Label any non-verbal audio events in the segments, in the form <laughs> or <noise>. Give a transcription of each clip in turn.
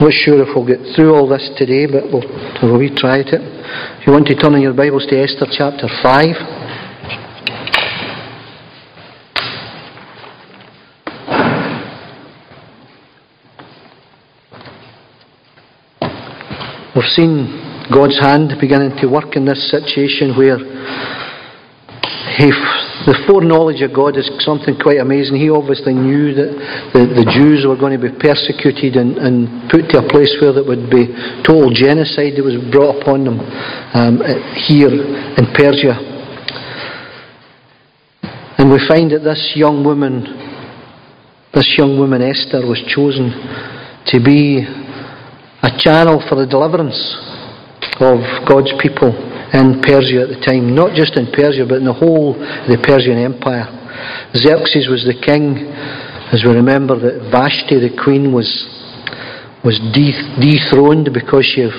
Not sure if we'll get through all this today, but we'll, we'll try it. If you want to turn in your Bibles to Esther chapter 5. We've seen God's hand beginning to work in this situation where he, the foreknowledge of God is something quite amazing. He obviously knew that the, the Jews were going to be persecuted and, and put to a place where there would be total genocide that was brought upon them um, here in Persia. And we find that this young woman, this young woman Esther, was chosen to be a channel for the deliverance of God's people in Persia at the time. Not just in Persia, but in the whole of the Persian Empire. Xerxes was the king. As we remember that Vashti, the queen, was, was dethroned because she uh,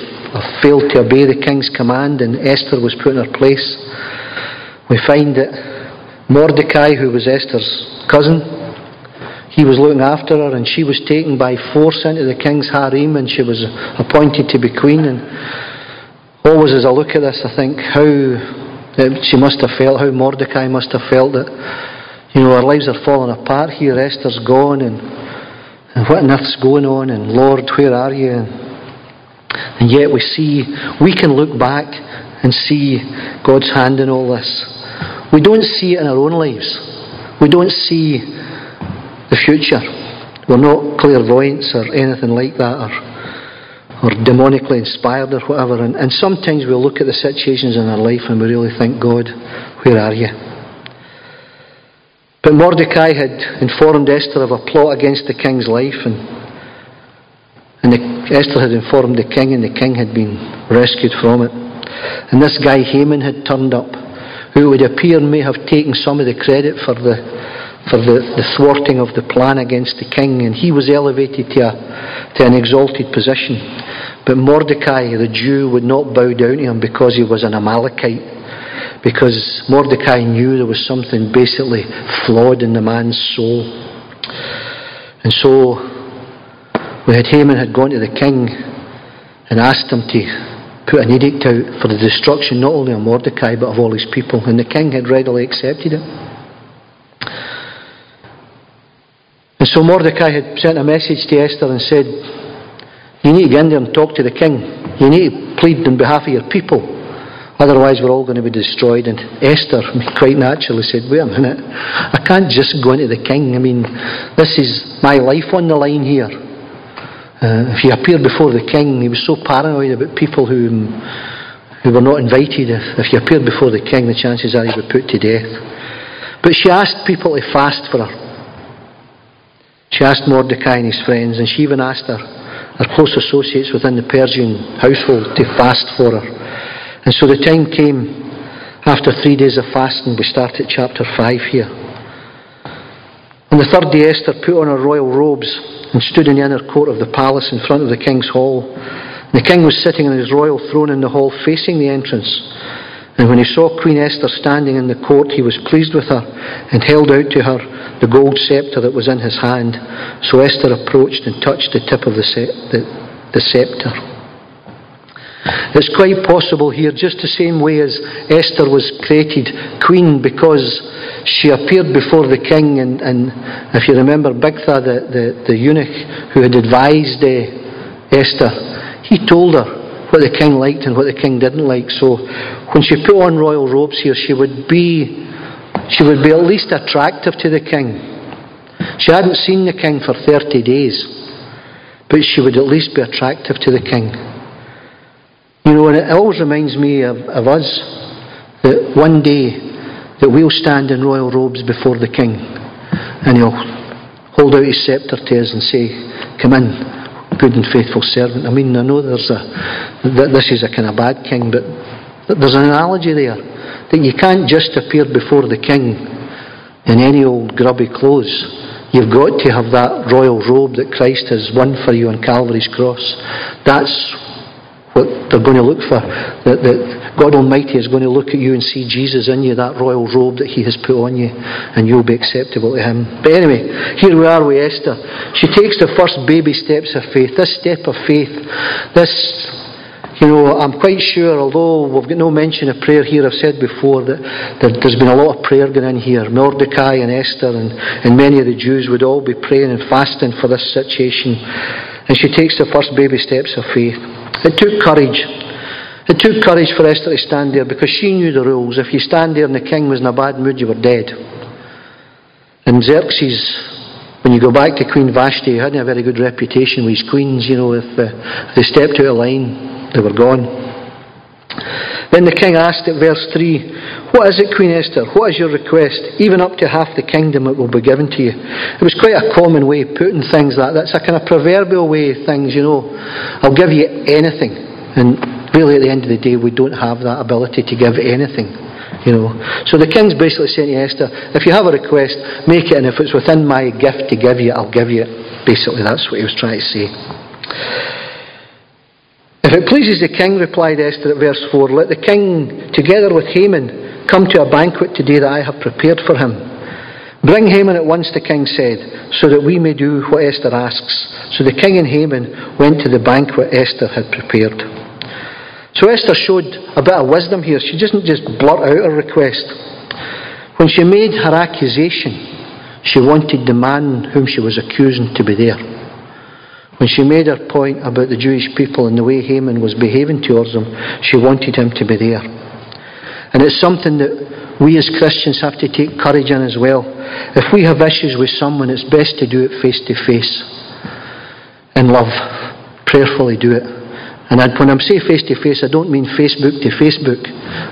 failed to obey the king's command and Esther was put in her place. We find that Mordecai, who was Esther's cousin, he was looking after her, and she was taken by force into the king's harem, and she was appointed to be queen. And always, as I look at this, I think how eh, she must have felt, how Mordecai must have felt that you know our lives are falling apart here. Esther's gone, and, and what on earth's going on? And Lord, where are you? And, and yet we see, we can look back and see God's hand in all this. We don't see it in our own lives. We don't see the future. We're not clairvoyants or anything like that, or, or demonically inspired or whatever. And, and sometimes we look at the situations in our life and we really think, God, where are you? But Mordecai had informed Esther of a plot against the king's life, and, and the, Esther had informed the king, and the king had been rescued from it. And this guy Haman had turned up, who would appear may have taken some of the credit for the for the, the thwarting of the plan against the king, and he was elevated to, a, to an exalted position. But Mordecai, the Jew, would not bow down to him because he was an Amalekite, because Mordecai knew there was something basically flawed in the man's soul. And so, had Haman had gone to the king and asked him to put an edict out for the destruction not only of Mordecai but of all his people, and the king had readily accepted it. And so Mordecai had sent a message to Esther and said, You need to get in there and talk to the king. You need to plead on behalf of your people. Otherwise, we're all going to be destroyed. And Esther, quite naturally, said, Wait a minute. I can't just go into the king. I mean, this is my life on the line here. Uh, if you appeared before the king, he was so paranoid about people who, who were not invited. If, if you appeared before the king, the chances are he would be put to death. But she asked people to fast for her. She asked Mordecai and his friends, and she even asked her, her close associates within the Persian household to fast for her. And so the time came after three days of fasting. We start at chapter 5 here. On the third day, Esther put on her royal robes and stood in the inner court of the palace in front of the king's hall. The king was sitting on his royal throne in the hall facing the entrance. And when he saw Queen Esther standing in the court, he was pleased with her and held out to her the gold sceptre that was in his hand. So Esther approached and touched the tip of the, the, the sceptre. It's quite possible here, just the same way as Esther was created queen because she appeared before the king, and, and if you remember Bigtha, the, the, the eunuch who had advised uh, Esther, he told her what the king liked and what the king didn't like. So when she put on royal robes here, she would be she would be at least attractive to the king. She hadn't seen the king for 30 days, but she would at least be attractive to the king. You know, and it always reminds me of, of us that one day that we'll stand in royal robes before the king and he'll hold out his sceptre to us and say, Come in, good and faithful servant. I mean, I know there's a, that this is a kind of bad king, but there's an analogy there that you can't just appear before the king in any old grubby clothes. You've got to have that royal robe that Christ has won for you on Calvary's cross. That's what they're going to look for. That, that God Almighty is going to look at you and see Jesus in you, that royal robe that He has put on you, and you'll be acceptable to Him. But anyway, here we are with Esther. She takes the first baby steps of faith. This step of faith, this you know, I'm quite sure, although we've got no mention of prayer here, I've said before that, that there's been a lot of prayer going in here. Mordecai and Esther and, and many of the Jews would all be praying and fasting for this situation. And she takes the first baby steps of faith. It took courage. It took courage for Esther to stand there because she knew the rules. If you stand there and the king was in a bad mood, you were dead. And Xerxes when you go back to Queen Vashti, he hadn't a very good reputation with his queens. You know, if, uh, they stepped out of line, they were gone. Then the king asked at verse 3, What is it, Queen Esther? What is your request? Even up to half the kingdom it will be given to you. It was quite a common way of putting things like that. It's a kind of proverbial way of things, you know. I'll give you anything. And really at the end of the day, we don't have that ability to give anything. You know. So the king's basically saying to Esther, if you have a request, make it, and if it's within my gift to give you, I'll give you. Basically, that's what he was trying to say. If it pleases the king, replied Esther at verse 4, let the king, together with Haman, come to a banquet today that I have prepared for him. Bring Haman at once, the king said, so that we may do what Esther asks. So the king and Haman went to the banquet Esther had prepared. So Esther showed a bit of wisdom here. She didn't just blurt out her request. When she made her accusation, she wanted the man whom she was accusing to be there. When she made her point about the Jewish people and the way Haman was behaving towards them, she wanted him to be there. And it's something that we as Christians have to take courage in as well. If we have issues with someone, it's best to do it face to face. In love. Prayerfully do it. And when I'm saying face to face, I don't mean Facebook to Facebook.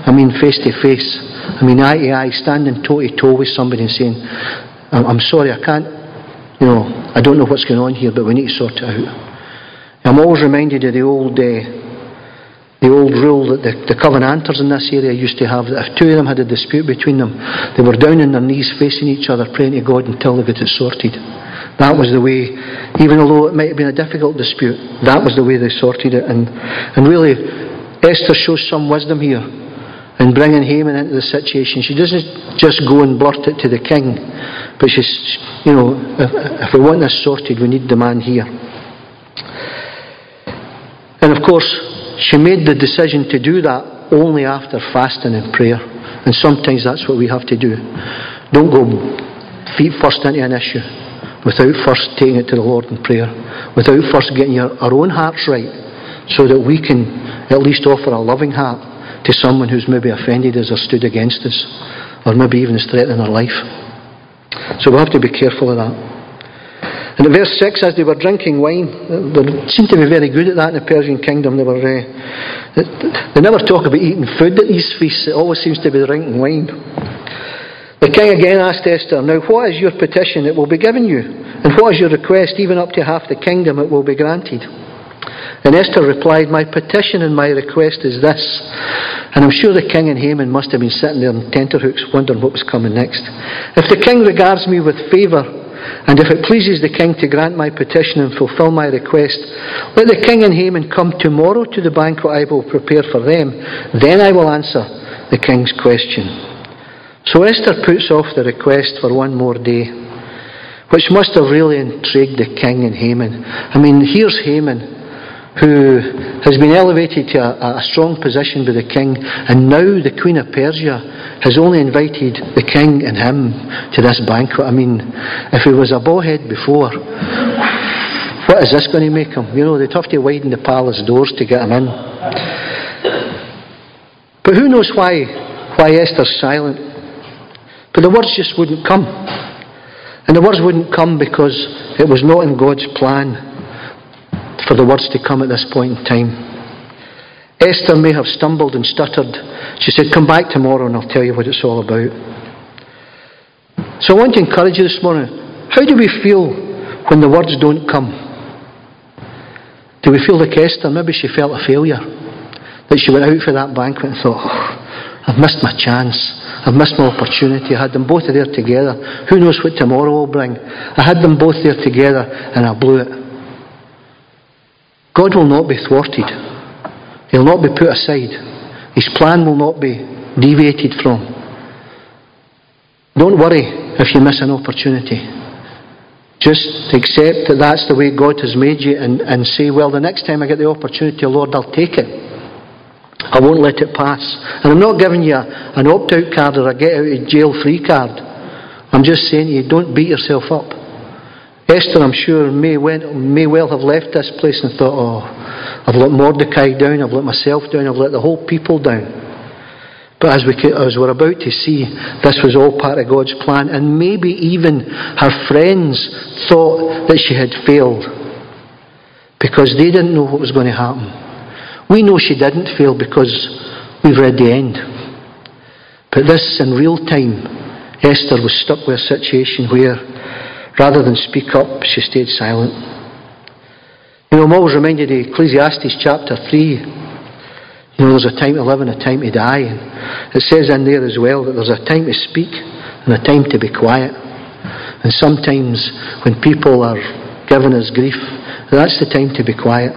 I mean face to face. I mean eye to eye, standing toe to toe with somebody and saying, I'm sorry, I can't you know, I don't know what's going on here, but we need to sort it out. I'm always reminded of the old, uh, the old rule that the, the Covenanters in this area used to have that if two of them had a dispute between them, they were down on their knees facing each other, praying to God until they got it sorted. That was the way, even although it might have been a difficult dispute, that was the way they sorted it. And, and really, Esther shows some wisdom here in bringing Haman into the situation. She doesn't just go and blurt it to the king, but she's, you know, if, if we want this sorted, we need the man here. And of course, she made the decision to do that only after fasting and prayer. And sometimes that's what we have to do. Don't go feet first into an issue without first taking it to the Lord in prayer, without first getting your, our own hearts right, so that we can at least offer a loving heart to someone who's maybe offended us or stood against us, or maybe even is threatening our life. So we have to be careful of that. And in verse 6, as they were drinking wine, they seemed to be very good at that in the Persian kingdom. They were, uh, they never talk about eating food at these feasts. It always seems to be drinking wine. The king again asked Esther, Now what is your petition? It will be given you. And what is your request? Even up to half the kingdom it will be granted. And Esther replied, My petition and my request is this. And I'm sure the king and Haman must have been sitting there on tenterhooks wondering what was coming next. If the king regards me with favour, and if it pleases the king to grant my petition and fulfil my request, let the king and Haman come tomorrow to the banquet I will prepare for them. Then I will answer the king's question. So Esther puts off the request for one more day, which must have really intrigued the king and Haman. I mean, here's Haman who has been elevated to a, a, strong position by the king, and now the Queen of Persia has only invited the king and him to this banquet. I mean, if he was a bowhead before, what is this going to make him? You know, they'd have to widen the palace doors to get him in. But who knows why, why Esther's silent? But the words just wouldn't come. And the words wouldn't come because it was not in God's plan for the words to come at this point in time. Esther may have stumbled and stuttered. She said, Come back tomorrow and I'll tell you what it's all about. So I want to encourage you this morning. How do we feel when the words don't come? Do we feel like Esther? Maybe she felt a failure. That she went out for that banquet and thought, oh, I've missed my chance. I've missed my opportunity. I had them both there together. Who knows what tomorrow will bring? I had them both there together and I blew it. God will not be thwarted. He'll not be put aside. His plan will not be deviated from. Don't worry if you miss an opportunity. Just accept that that's the way God has made you and, and say, well, the next time I get the opportunity, Lord, I'll take it. I won't let it pass. And I'm not giving you an opt out card or a get out of jail free card. I'm just saying to you, don't beat yourself up. Esther, I'm sure, may, went, may well have left this place and thought, oh, I've let Mordecai down, I've let myself down, I've let the whole people down. But as, we, as we're about to see, this was all part of God's plan, and maybe even her friends thought that she had failed because they didn't know what was going to happen. We know she didn't fail because we've read the end. But this, in real time, Esther was stuck with a situation where, rather than speak up, she stayed silent. You know, I'm always reminded of Ecclesiastes chapter 3 you know, there's a time to live and a time to die. And it says in there as well that there's a time to speak and a time to be quiet. And sometimes when people are giving us grief, that's the time to be quiet.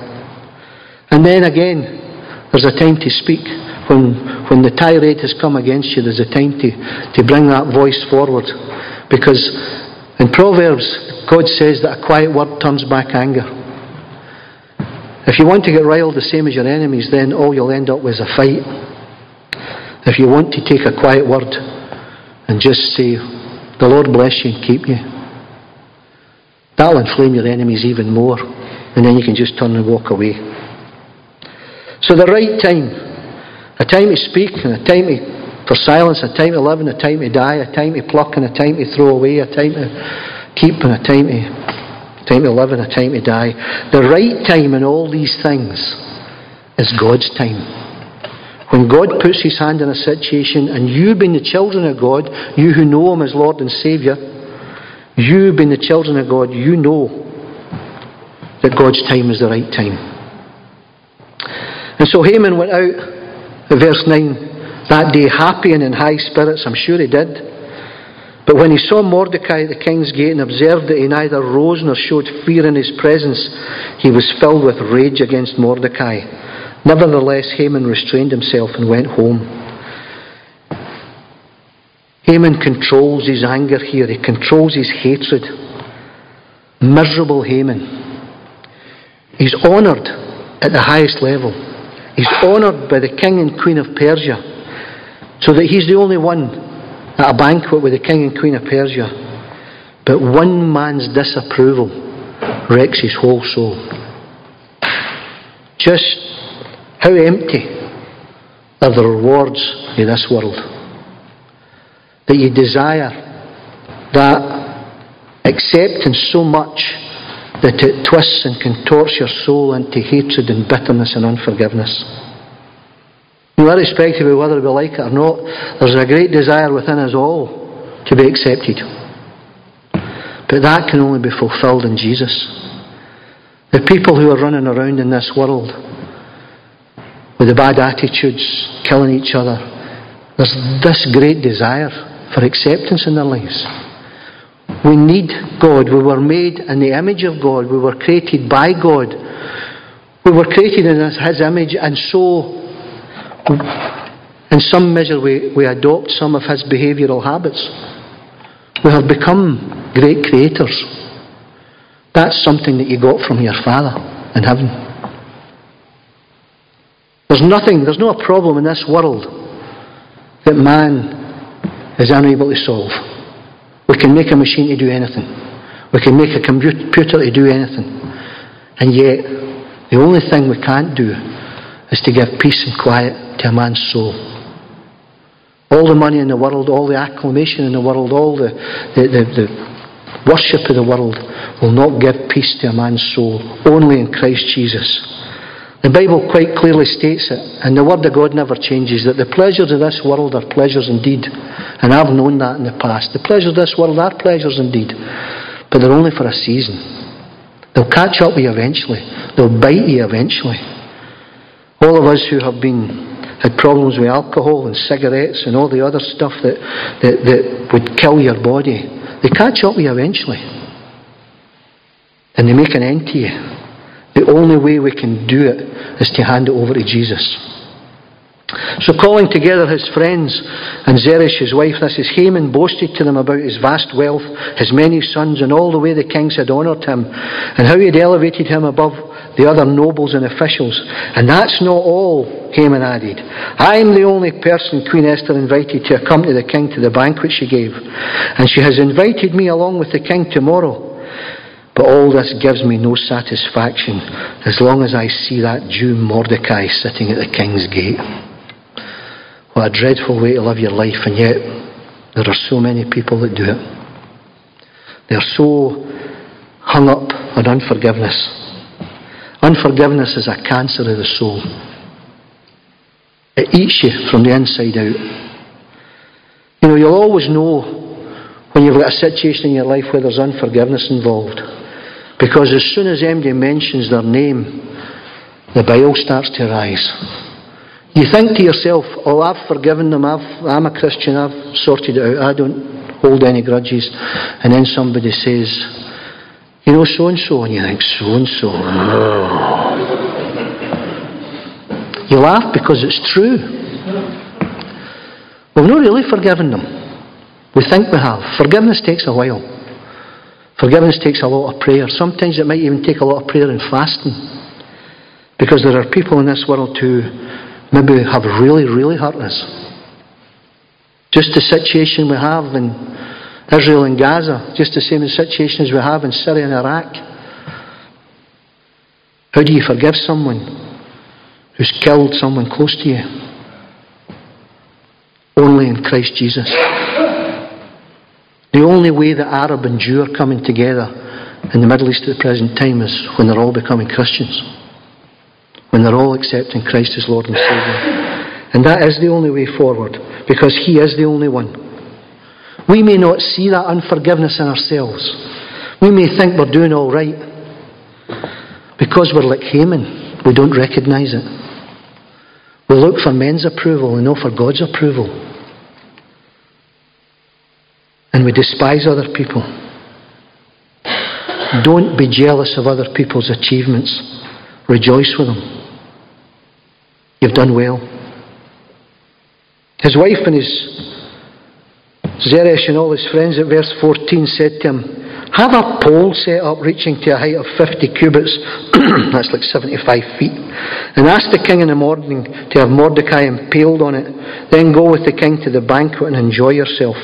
And then again, there's a time to speak. When, when the tirade has come against you, there's a time to, to bring that voice forward. Because in Proverbs, God says that a quiet word turns back anger. If you want to get riled the same as your enemies, then all you'll end up with is a fight. If you want to take a quiet word and just say, The Lord bless you and keep you, that'll inflame your enemies even more. And then you can just turn and walk away. So the right time, a time to speak and a time to, for silence, a time to live and a time to die, a time to pluck and a time to throw away, a time to keep and a time to time to live and a time to die. The right time in all these things is God's time. When God puts His hand in a situation, and you being the children of God, you who know Him as Lord and Saviour, you being the children of God, you know that God's time is the right time. And so Haman went out, verse 9, that day happy and in high spirits. I'm sure he did. But when he saw Mordecai at the king's gate and observed that he neither rose nor showed fear in his presence, he was filled with rage against Mordecai. Nevertheless, Haman restrained himself and went home. Haman controls his anger here, he controls his hatred. Miserable Haman. He's honoured at the highest level. He's honoured by the king and queen of Persia, so that he's the only one at a banquet with the king and queen of Persia. But one man's disapproval wrecks his whole soul. Just how empty are the rewards in this world? That you desire that acceptance so much that it twists and contorts your soul into hatred and bitterness and unforgiveness. Irrespective of whether we like it or not, there's a great desire within us all to be accepted. But that can only be fulfilled in Jesus. The people who are running around in this world with the bad attitudes, killing each other, there's this great desire for acceptance in their lives. We need God. We were made in the image of God. We were created by God. We were created in His image, and so in some measure, we, we adopt some of his behavioural habits. We have become great creators. That's something that you got from your Father in heaven. There's nothing, there's no problem in this world that man is unable to solve. We can make a machine to do anything. We can make a computer to do anything. And yet, the only thing we can't do is to give peace and quiet to a man's soul. All the money in the world, all the acclamation in the world, all the, the, the, the worship of the world will not give peace to a man's soul, only in Christ Jesus. The Bible quite clearly states it, and the Word of God never changes, that the pleasures of this world are pleasures indeed. And I've known that in the past. The pleasures of this world are pleasures indeed, but they're only for a season. They'll catch up with you eventually, they'll bite you eventually. All of us who have been had problems with alcohol and cigarettes and all the other stuff that, that, that would kill your body, they catch up with you eventually. And they make an end to you. The only way we can do it is to hand it over to Jesus. So calling together his friends and Zeresh his wife, this is Haman boasted to them about his vast wealth, his many sons, and all the way the kings had honoured him, and how he had elevated him above the other nobles and officials. And that's not all, Haman added. I am the only person Queen Esther invited to accompany the king to the banquet she gave, and she has invited me along with the king tomorrow. But all this gives me no satisfaction as long as I see that Jew Mordecai sitting at the king's gate. What a dreadful way to live your life, and yet there are so many people that do it. They're so hung up on unforgiveness. Unforgiveness is a cancer of the soul. It eats you from the inside out. You know, you'll always know when you've got a situation in your life where there's unforgiveness involved. Because as soon as anybody mentions their name, the bile starts to rise. You think to yourself, oh, I've forgiven them, I've, I'm a Christian, I've sorted it out, I don't hold any grudges. And then somebody says, you know, so and so, and you think, so and so. You laugh because it's true. We've not really forgiven them. We think we have. Forgiveness takes a while. Forgiveness takes a lot of prayer. Sometimes it might even take a lot of prayer and fasting. Because there are people in this world who maybe have really, really hurt us. Just the situation we have in Israel and Gaza, just the same situation as we have in Syria and Iraq. How do you forgive someone who's killed someone close to you? Only in Christ Jesus. The only way that Arab and Jew are coming together in the Middle East at the present time is when they're all becoming Christians when they're all accepting Christ as Lord and Saviour. And that is the only way forward, because He is the only one. We may not see that unforgiveness in ourselves. We may think we're doing all right. Because we're like Haman, we don't recognise it. We look for men's approval and not for God's approval. And we despise other people. Don't be jealous of other people's achievements. Rejoice with them. You've done well. His wife and his Zeresh and all his friends at verse 14 said to him, Have a pole set up reaching to a height of 50 cubits, <clears throat> that's like 75 feet, and ask the king in the morning to have Mordecai impaled on it. Then go with the king to the banquet and enjoy yourself.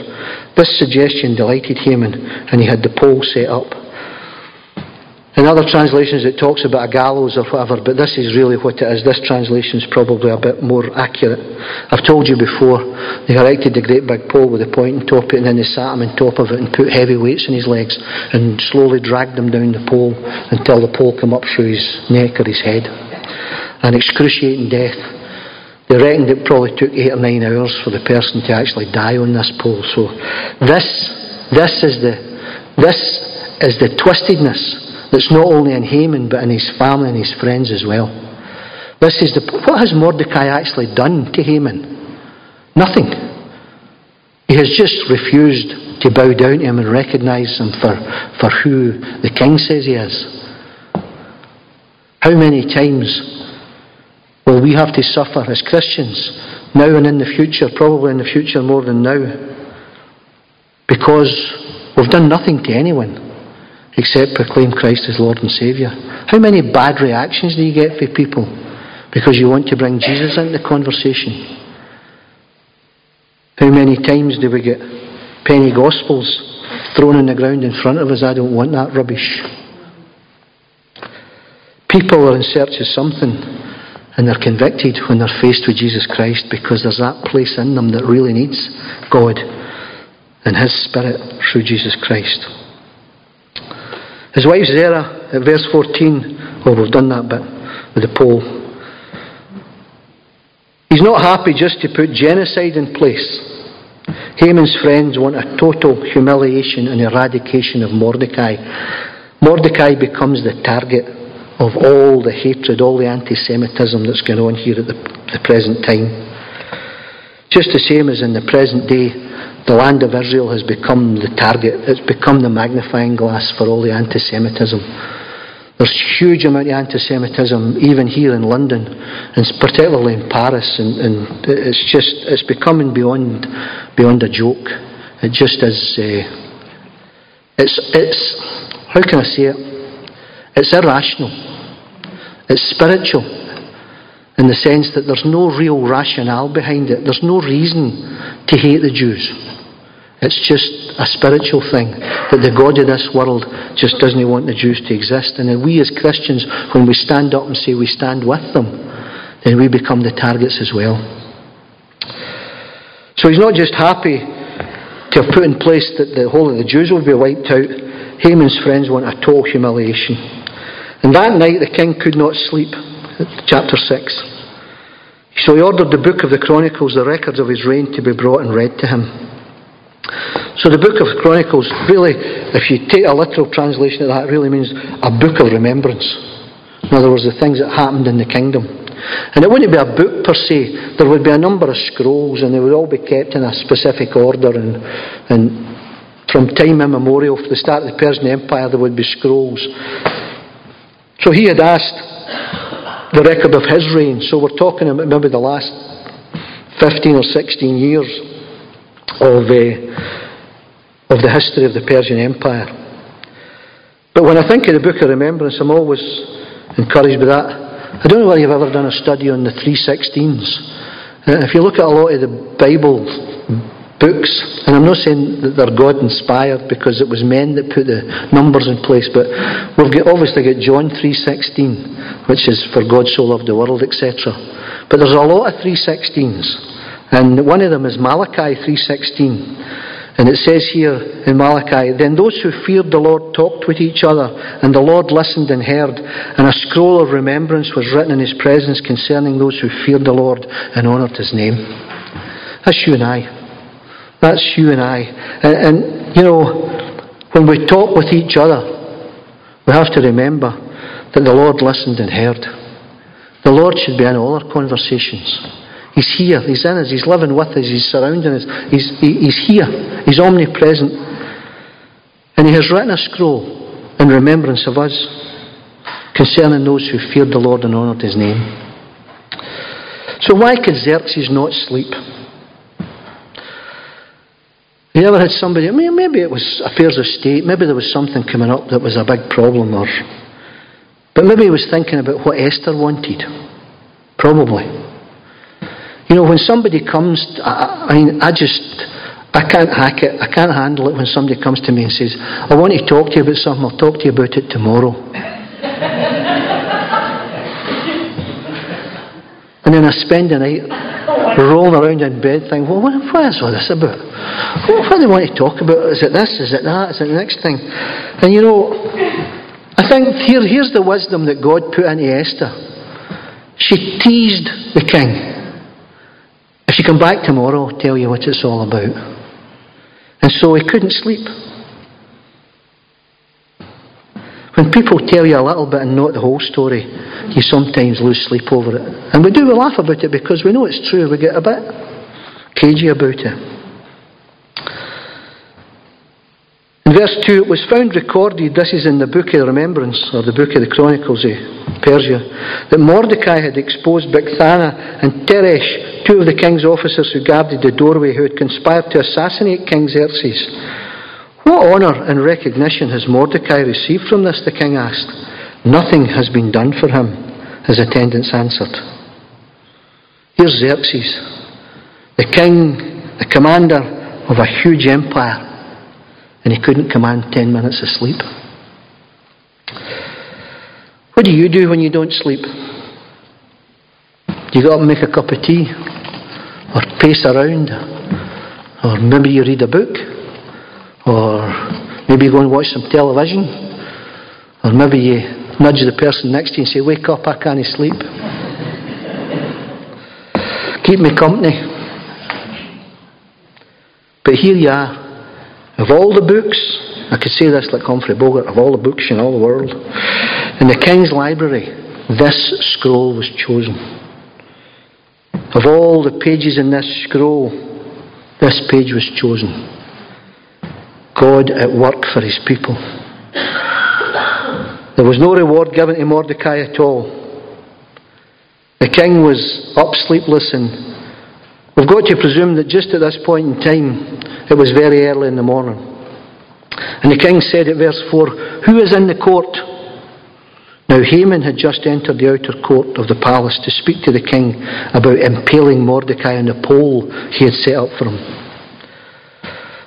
This suggestion delighted Haman, and he had the pole set up. In other translations, it talks about a gallows or whatever, but this is really what it is. This translation is probably a bit more accurate. I've told you before, they erected the great big pole with a pointing top, it, and then they sat him on top of it and put heavy weights in his legs and slowly dragged him down the pole until the pole came up through his neck or his head. An excruciating death. They reckoned it probably took eight or nine hours for the person to actually die on this pole. So this, this is the, this is the twistedness that's not only in Haman but in his family and his friends as well. This is the what has Mordecai actually done to Haman? Nothing. He has just refused to bow down to him and recognize him for, for who the king says he is. How many times will we have to suffer as Christians now and in the future, probably in the future more than now, because we've done nothing to anyone? Except proclaim Christ as Lord and Saviour? How many bad reactions do you get from people because you want to bring Jesus into the conversation? How many times do we get penny gospels thrown on the ground in front of us? I don't want that rubbish. People are in search of something and they're convicted when they're faced with Jesus Christ because there's that place in them that really needs God and His Spirit through Jesus Christ. His wife Zerah, at verse 14, well, we've done that bit with the pole. He's not happy just to put genocide in place. Haman's friends want a total humiliation and eradication of Mordecai. Mordecai becomes the target of all the hatred, all the anti Semitism that's going on here at the, the present time. Just the same as in the present day, the land of Israel has become the target, it's become the magnifying glass for all the anti Semitism There's huge amount of anti-Semitism even here in London, and particularly in Paris, and, and it's just it's becoming beyond beyond a joke. It just is. Uh, it's it's how can I say it? It's irrational. It's spiritual in the sense that there's no real rationale behind it. There's no reason to hate the Jews. It's just a spiritual thing that the God of this world just doesn't want the Jews to exist. And then we as Christians, when we stand up and say we stand with them, then we become the targets as well. So he's not just happy to have put in place that the whole of the Jews will be wiped out. Haman's friends want a total humiliation. And that night the king could not sleep. Chapter 6. So he ordered the book of the Chronicles, the records of his reign, to be brought and read to him. So the book of Chronicles, really, if you take a literal translation of that, really means a book of remembrance. In other words, the things that happened in the kingdom. And it wouldn't be a book per se. There would be a number of scrolls, and they would all be kept in a specific order. And, and from time immemorial, from the start of the Persian Empire, there would be scrolls. So he had asked the record of his reign. So we're talking about maybe the last 15 or 16 years of. Uh, of the history of the Persian Empire. But when I think of the Book of Remembrance, I'm always encouraged by that. I don't know whether you've ever done a study on the 316s. Uh, if you look at a lot of the Bible books, and I'm not saying that they're God inspired because it was men that put the numbers in place, but we've got, obviously got John 3:16, which is for God so loved the world, etc. But there's a lot of 316s, and one of them is Malachi 3:16. And it says here in Malachi, Then those who feared the Lord talked with each other, and the Lord listened and heard, and a scroll of remembrance was written in his presence concerning those who feared the Lord and honoured his name. That's you and I. That's you and I. And, and, you know, when we talk with each other, we have to remember that the Lord listened and heard. The Lord should be in all our conversations. He's here. He's in us. He's living with us. He's surrounding us. He's, he, he's here. He's omnipresent. And He has written a scroll in remembrance of us concerning those who feared the Lord and honoured His name. So why could Xerxes not sleep? You ever had somebody, I mean, maybe it was affairs of state, maybe there was something coming up that was a big problem, or, but maybe he was thinking about what Esther wanted. Probably. You know, when somebody comes, I, I mean, I just, I can't hack it. I can't handle it when somebody comes to me and says, I want to talk to you about something. I'll talk to you about it tomorrow. <laughs> and then I spend the night rolling around in bed thinking, well, what, what is all this about? What, what do they want to talk about? Is it this? Is it that? Is it the next thing? And you know, I think here, here's the wisdom that God put into Esther. She teased the king. You come back tomorrow, I'll tell you what it's all about. And so he couldn't sleep. When people tell you a little bit and not the whole story, you sometimes lose sleep over it. And we do, we laugh about it because we know it's true. We get a bit cagey about it. In verse 2, it was found recorded, this is in the book of the remembrance, or the book of the Chronicles of Persia, that Mordecai had exposed Bigthana and Teresh, two of the king's officers who guarded the doorway, who had conspired to assassinate King Xerxes. What honour and recognition has Mordecai received from this? the king asked. Nothing has been done for him, his attendants answered. Here's Xerxes, the king, the commander of a huge empire and he couldn't command 10 minutes of sleep. What do you do when you don't sleep? Do you go up and make a cup of tea? Or pace around? Or maybe you read a book? Or maybe you go and watch some television? Or maybe you nudge the person next to you and say, Wake up, I can't sleep. <laughs> Keep me company. But here you are. Of all the books, I could say this like Humphrey Bogart, of all the books in all the world, in the King's Library, this scroll was chosen. Of all the pages in this scroll, this page was chosen. God at work for his people. There was no reward given to Mordecai at all. The king was up sleepless, and we've got to presume that just at this point in time, it was very early in the morning. And the king said at verse 4, Who is in the court? Now Haman had just entered the outer court of the palace to speak to the king about impaling Mordecai on the pole he had set up for him.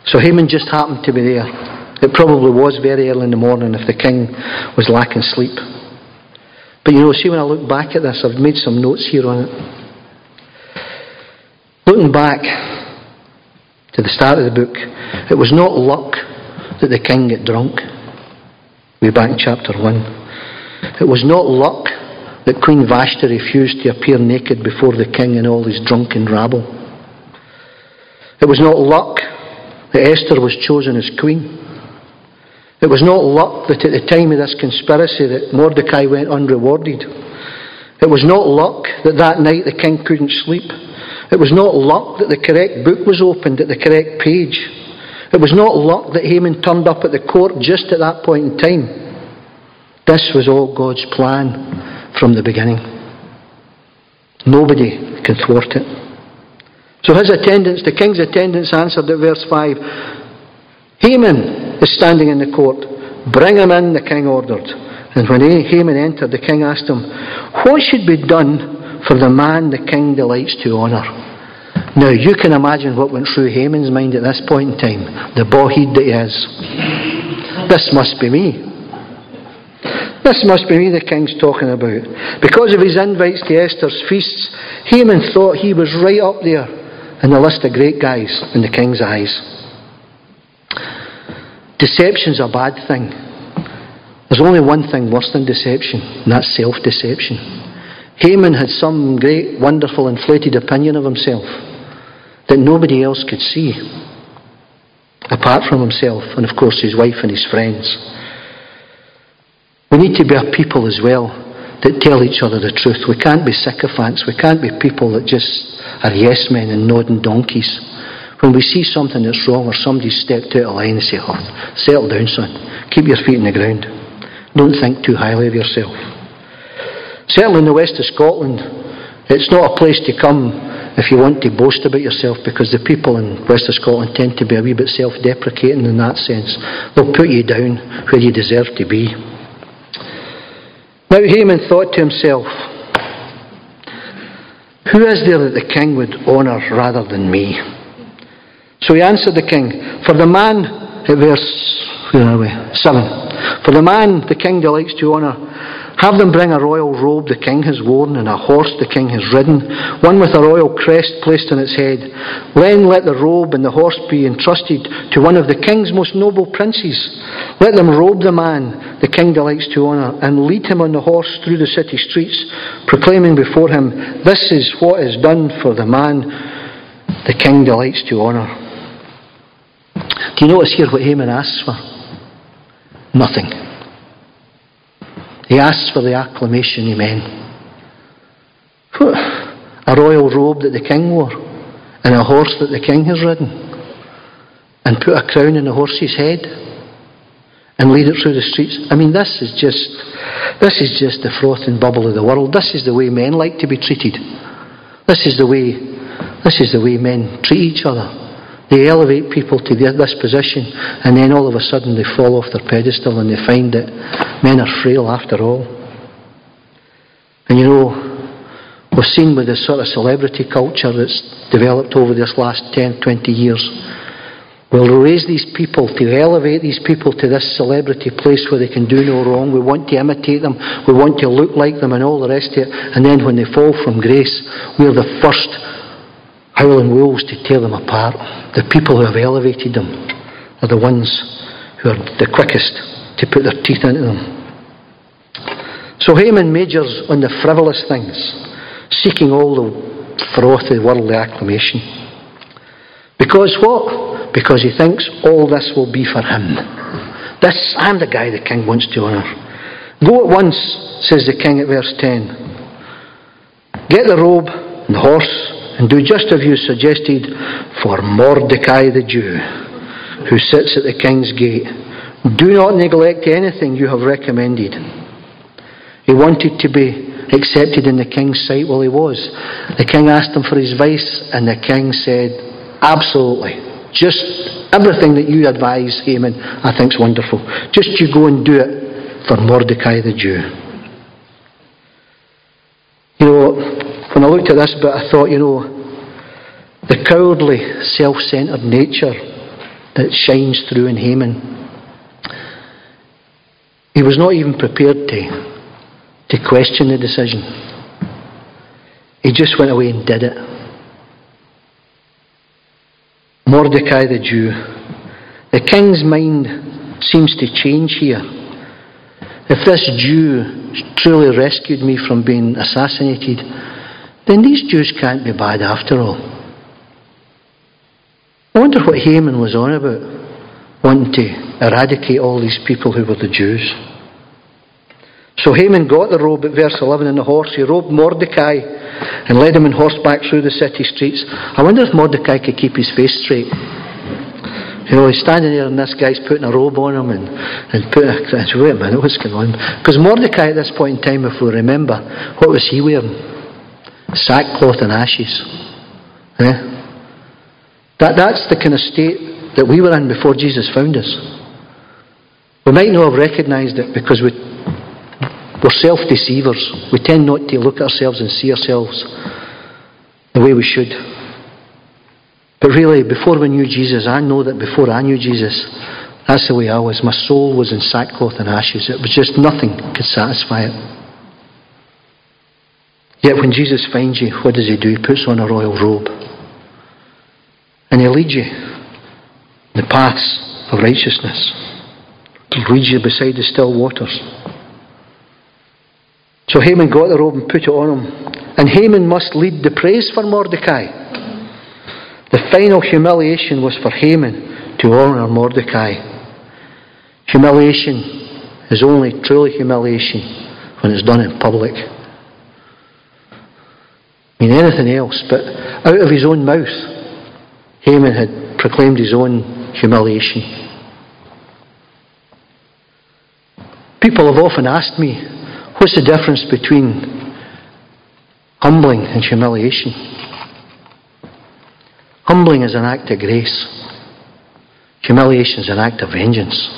So Haman just happened to be there. It probably was very early in the morning if the king was lacking sleep. But you know, see, when I look back at this, I've made some notes here on it. Looking back to the start of the book, it was not luck that the king got drunk. Way back in chapter 1. It was not luck that Queen Vashti refused to appear naked before the king and all his drunken rabble. It was not luck that Esther was chosen as queen. It was not luck that at the time of this conspiracy that Mordecai went unrewarded. It was not luck that that night the king couldn't sleep. It was not luck that the correct book was opened at the correct page. It was not luck that Haman turned up at the court just at that point in time. This was all God's plan from the beginning. Nobody can thwart it. So his attendants, the king's attendants answered at verse 5 Haman is standing in the court. Bring him in, the king ordered. And when Haman entered, the king asked him, What should be done for the man the king delights to honour? Now, you can imagine what went through Haman's mind at this point in time. The boheed that he is. This must be me. This must be me the king's talking about. Because of his invites to Esther's feasts, Haman thought he was right up there in the list of great guys in the king's eyes. Deception's a bad thing. There's only one thing worse than deception, and that's self deception. Haman had some great, wonderful, inflated opinion of himself that nobody else could see, apart from himself and, of course, his wife and his friends. We need to be a people as well that tell each other the truth. We can't be sycophants. We can't be people that just are yes men and nodding donkeys. When we see something that's wrong or somebody's stepped out of line and say, oh, settle down, son. Keep your feet in the ground. Don't think too highly of yourself. Certainly in the west of Scotland, it's not a place to come if you want to boast about yourself because the people in west of Scotland tend to be a wee bit self-deprecating in that sense. They'll put you down where you deserve to be. Now Haman thought to himself, Who is there that the king would honour rather than me? So he answered the king, For the man, at verse, where are we? 7. For the man the king delights to honour have them bring a royal robe the king has worn and a horse the king has ridden, one with a royal crest placed on its head. Then let the robe and the horse be entrusted to one of the king's most noble princes. Let them robe the man the king delights to honour and lead him on the horse through the city streets, proclaiming before him, This is what is done for the man the king delights to honour. Do you notice here what Haman asks for? Nothing. He asks for the acclamation of men. A royal robe that the king wore, and a horse that the king has ridden, and put a crown on the horse's head, and lead it through the streets. I mean, this is just, this is just the froth and bubble of the world. This is the way men like to be treated. This is the way, this is the way men treat each other. They elevate people to this position, and then all of a sudden they fall off their pedestal and they find that men are frail after all. And you know, we've seen with this sort of celebrity culture that's developed over this last 10, 20 years. We'll raise these people to elevate these people to this celebrity place where they can do no wrong. We want to imitate them. We want to look like them and all the rest of it. And then when they fall from grace, we're the first howling wolves to tear them apart. The people who have elevated them are the ones who are the quickest to put their teeth into them. So Haman majors on the frivolous things, seeking all the froth of worldly acclamation. Because what? Because he thinks all this will be for him. This, I'm the guy the king wants to honour. Go at once, says the king at verse 10. Get the robe and the horse and do just as you suggested for Mordecai the Jew, who sits at the king's gate. Do not neglect anything you have recommended. He wanted to be accepted in the king's sight. Well, he was. The king asked him for his advice, and the king said, Absolutely. Just everything that you advise, Haman, I think is wonderful. Just you go and do it for Mordecai the Jew. You know, when I looked at this bit, I thought, you know, the cowardly, self centered nature that shines through in Haman. He was not even prepared to, to question the decision. He just went away and did it. Mordecai the Jew. The king's mind seems to change here. If this Jew truly rescued me from being assassinated, then these Jews can't be bad after all. I wonder what Haman was on about, wanting to eradicate all these people who were the Jews. So Haman got the robe at verse 11 and the horse. He robed Mordecai and led him on horseback through the city streets. I wonder if Mordecai could keep his face straight. You know, he's standing there and this guy's putting a robe on him and, and putting a, wait a minute, what's going on? Because Mordecai at this point in time, if we remember, what was he wearing? Sackcloth and ashes. Eh? That, that's the kind of state that we were in before Jesus found us. We might not have recognised it because we, we're self deceivers. We tend not to look at ourselves and see ourselves the way we should. But really, before we knew Jesus, I know that before I knew Jesus, that's the way I was. My soul was in sackcloth and ashes. It was just nothing could satisfy it. Yet when Jesus finds you, what does he do? He puts on a royal robe. And he leads you in the paths of righteousness. He leads you beside the still waters. So Haman got the robe and put it on him. And Haman must lead the praise for Mordecai. The final humiliation was for Haman to honour Mordecai. Humiliation is only truly humiliation when it's done in public. I mean, anything else, but out of his own mouth, Haman had proclaimed his own humiliation. People have often asked me, what's the difference between humbling and humiliation? Humbling is an act of grace. Humiliation is an act of vengeance.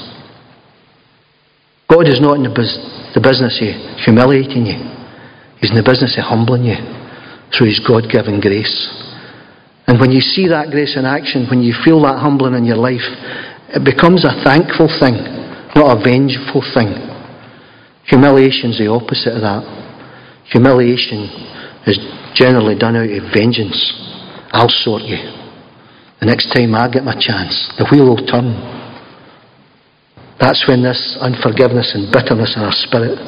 God is not in the, the business of humiliating you. He's in the business of humbling you through His God given grace. And when you see that grace in action, when you feel that humbling in your life, it becomes a thankful thing, not a vengeful thing. Humiliation is the opposite of that. Humiliation is generally done out of vengeance. I'll sort you. The next time I get my chance, the wheel will turn. That's when this unforgiveness and bitterness in our spirit,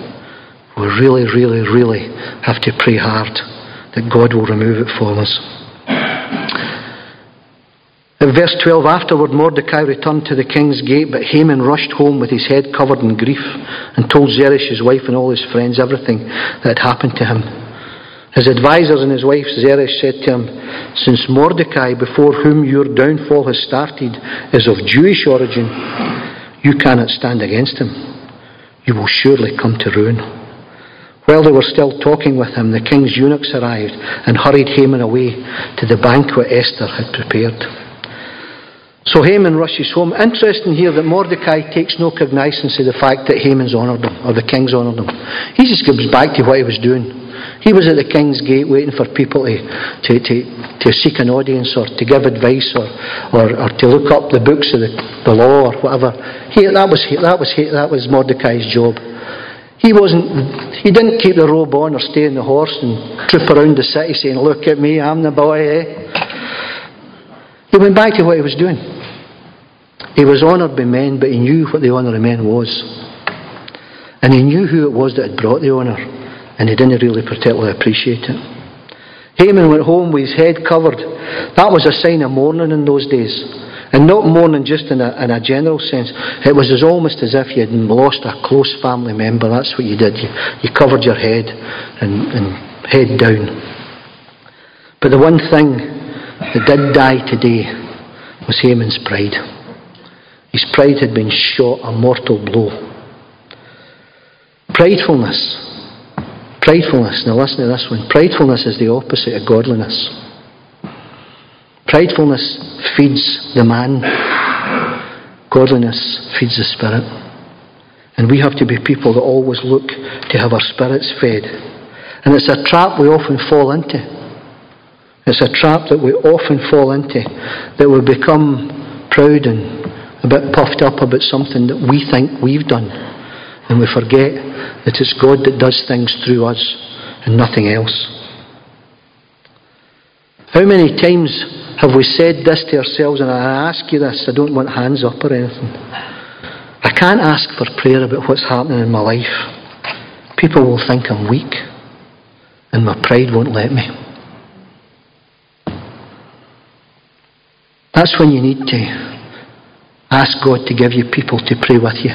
we really, really, really have to pray hard that God will remove it from us. In verse 12, afterward Mordecai returned to the king's gate, but Haman rushed home with his head covered in grief and told Zeresh, his wife, and all his friends everything that had happened to him. His advisers and his wife Zeresh said to him, Since Mordecai, before whom your downfall has started, is of Jewish origin, you cannot stand against him. You will surely come to ruin. While they were still talking with him, the king's eunuchs arrived and hurried Haman away to the banquet Esther had prepared. So Haman rushes home. Interesting here that Mordecai takes no cognizance of the fact that Haman's honoured him, or the king's honoured him. He just goes back to what he was doing. He was at the king's gate waiting for people to, to, to, to seek an audience or to give advice or, or, or to look up the books of the, the law or whatever. He, that, was, that, was, that was Mordecai's job. He wasn't, he didn't keep the robe on or stay on the horse and troop around the city saying, look at me, I'm the boy, eh? He went back to what he was doing. He was honoured by men, but he knew what the honour of men was. And he knew who it was that had brought the honour and he didn't really particularly appreciate it. Haman went home with his head covered. That was a sign of mourning in those days. And not mourning just in a, in a general sense. It was as almost as if you had lost a close family member. That's what you did. You, you covered your head and, and head down. But the one thing that did die today was Haman's pride. His pride had been shot a mortal blow. Pridefulness Pridefulness. Now listen to this one. Pridefulness is the opposite of godliness. Pridefulness feeds the man. Godliness feeds the spirit. And we have to be people that always look to have our spirits fed. And it's a trap we often fall into. It's a trap that we often fall into, that we become proud and a bit puffed up about something that we think we've done. And we forget that it's God that does things through us and nothing else. How many times have we said this to ourselves? And I ask you this, I don't want hands up or anything. I can't ask for prayer about what's happening in my life. People will think I'm weak, and my pride won't let me. That's when you need to ask God to give you people to pray with you.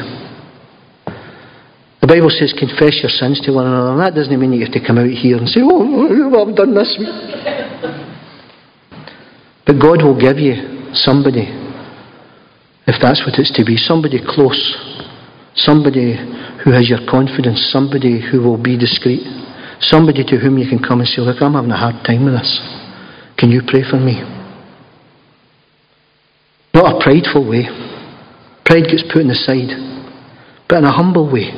The Bible says, confess your sins to one another, and that doesn't mean you have to come out here and say, oh, oh, oh, I've done this. But God will give you somebody, if that's what it's to be, somebody close, somebody who has your confidence, somebody who will be discreet, somebody to whom you can come and say, Look, I'm having a hard time with this. Can you pray for me? Not a prideful way. Pride gets put on the side, but in a humble way.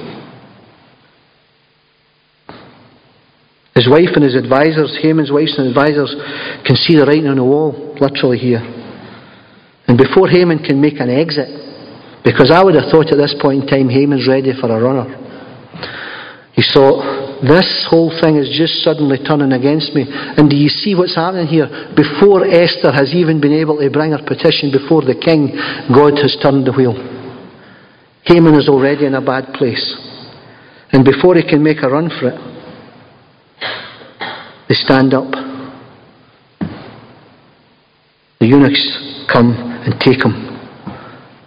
His wife and his advisors, Haman's wife and advisors, can see the writing on the wall, literally here. And before Haman can make an exit, because I would have thought at this point in time Haman's ready for a runner. He thought, this whole thing is just suddenly turning against me. And do you see what's happening here? Before Esther has even been able to bring her petition before the king, God has turned the wheel. Haman is already in a bad place. And before he can make a run for it, they stand up. The eunuchs come and take him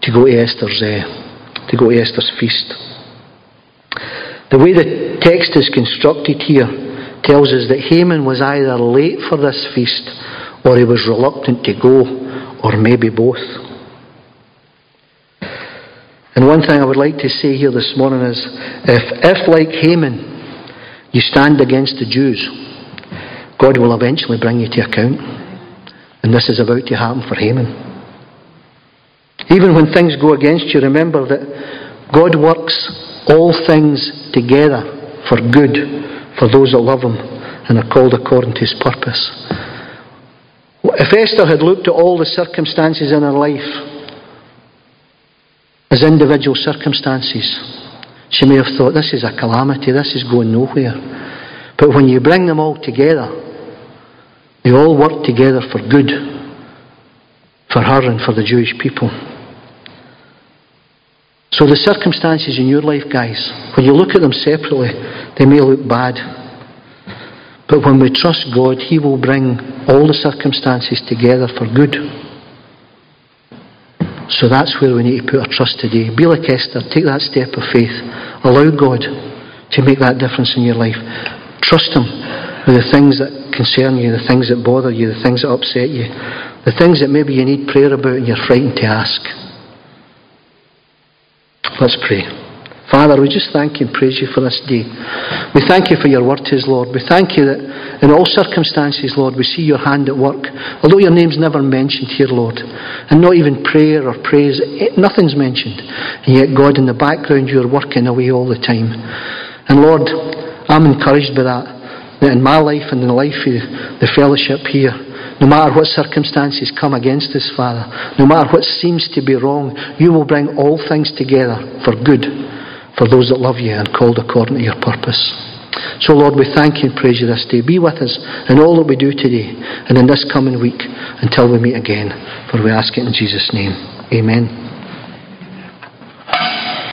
to go to Esther's, uh, to go to Esther's feast. The way the text is constructed here tells us that Haman was either late for this feast or he was reluctant to go, or maybe both. And one thing I would like to say here this morning is if, if like Haman, you stand against the Jews, God will eventually bring you to account. And this is about to happen for Haman. Even when things go against you, remember that God works all things together for good for those that love him and are called according to his purpose. If Esther had looked at all the circumstances in her life as individual circumstances, she may have thought, this is a calamity, this is going nowhere. But when you bring them all together, they all work together for good for her and for the Jewish people. So the circumstances in your life, guys, when you look at them separately, they may look bad. But when we trust God, He will bring all the circumstances together for good. So that's where we need to put our trust today. Be like Esther. Take that step of faith. Allow God to make that difference in your life. Trust Him with the things that concern you, the things that bother you, the things that upset you, the things that maybe you need prayer about and you're frightened to ask. Let's pray. Father, we just thank you and praise you for this day. We thank you for your word to us, Lord. We thank you that in all circumstances, Lord, we see your hand at work. Although your name's never mentioned here, Lord, and not even prayer or praise, eh, nothing's mentioned. And yet, God, in the background, you're working away all the time. And Lord, I'm encouraged by that, that in my life and in the life of the fellowship here, no matter what circumstances come against us, Father, no matter what seems to be wrong, you will bring all things together for good for those that love you and called according to your purpose. So, Lord, we thank you and praise you this day. Be with us in all that we do today and in this coming week until we meet again. For we ask it in Jesus' name. Amen.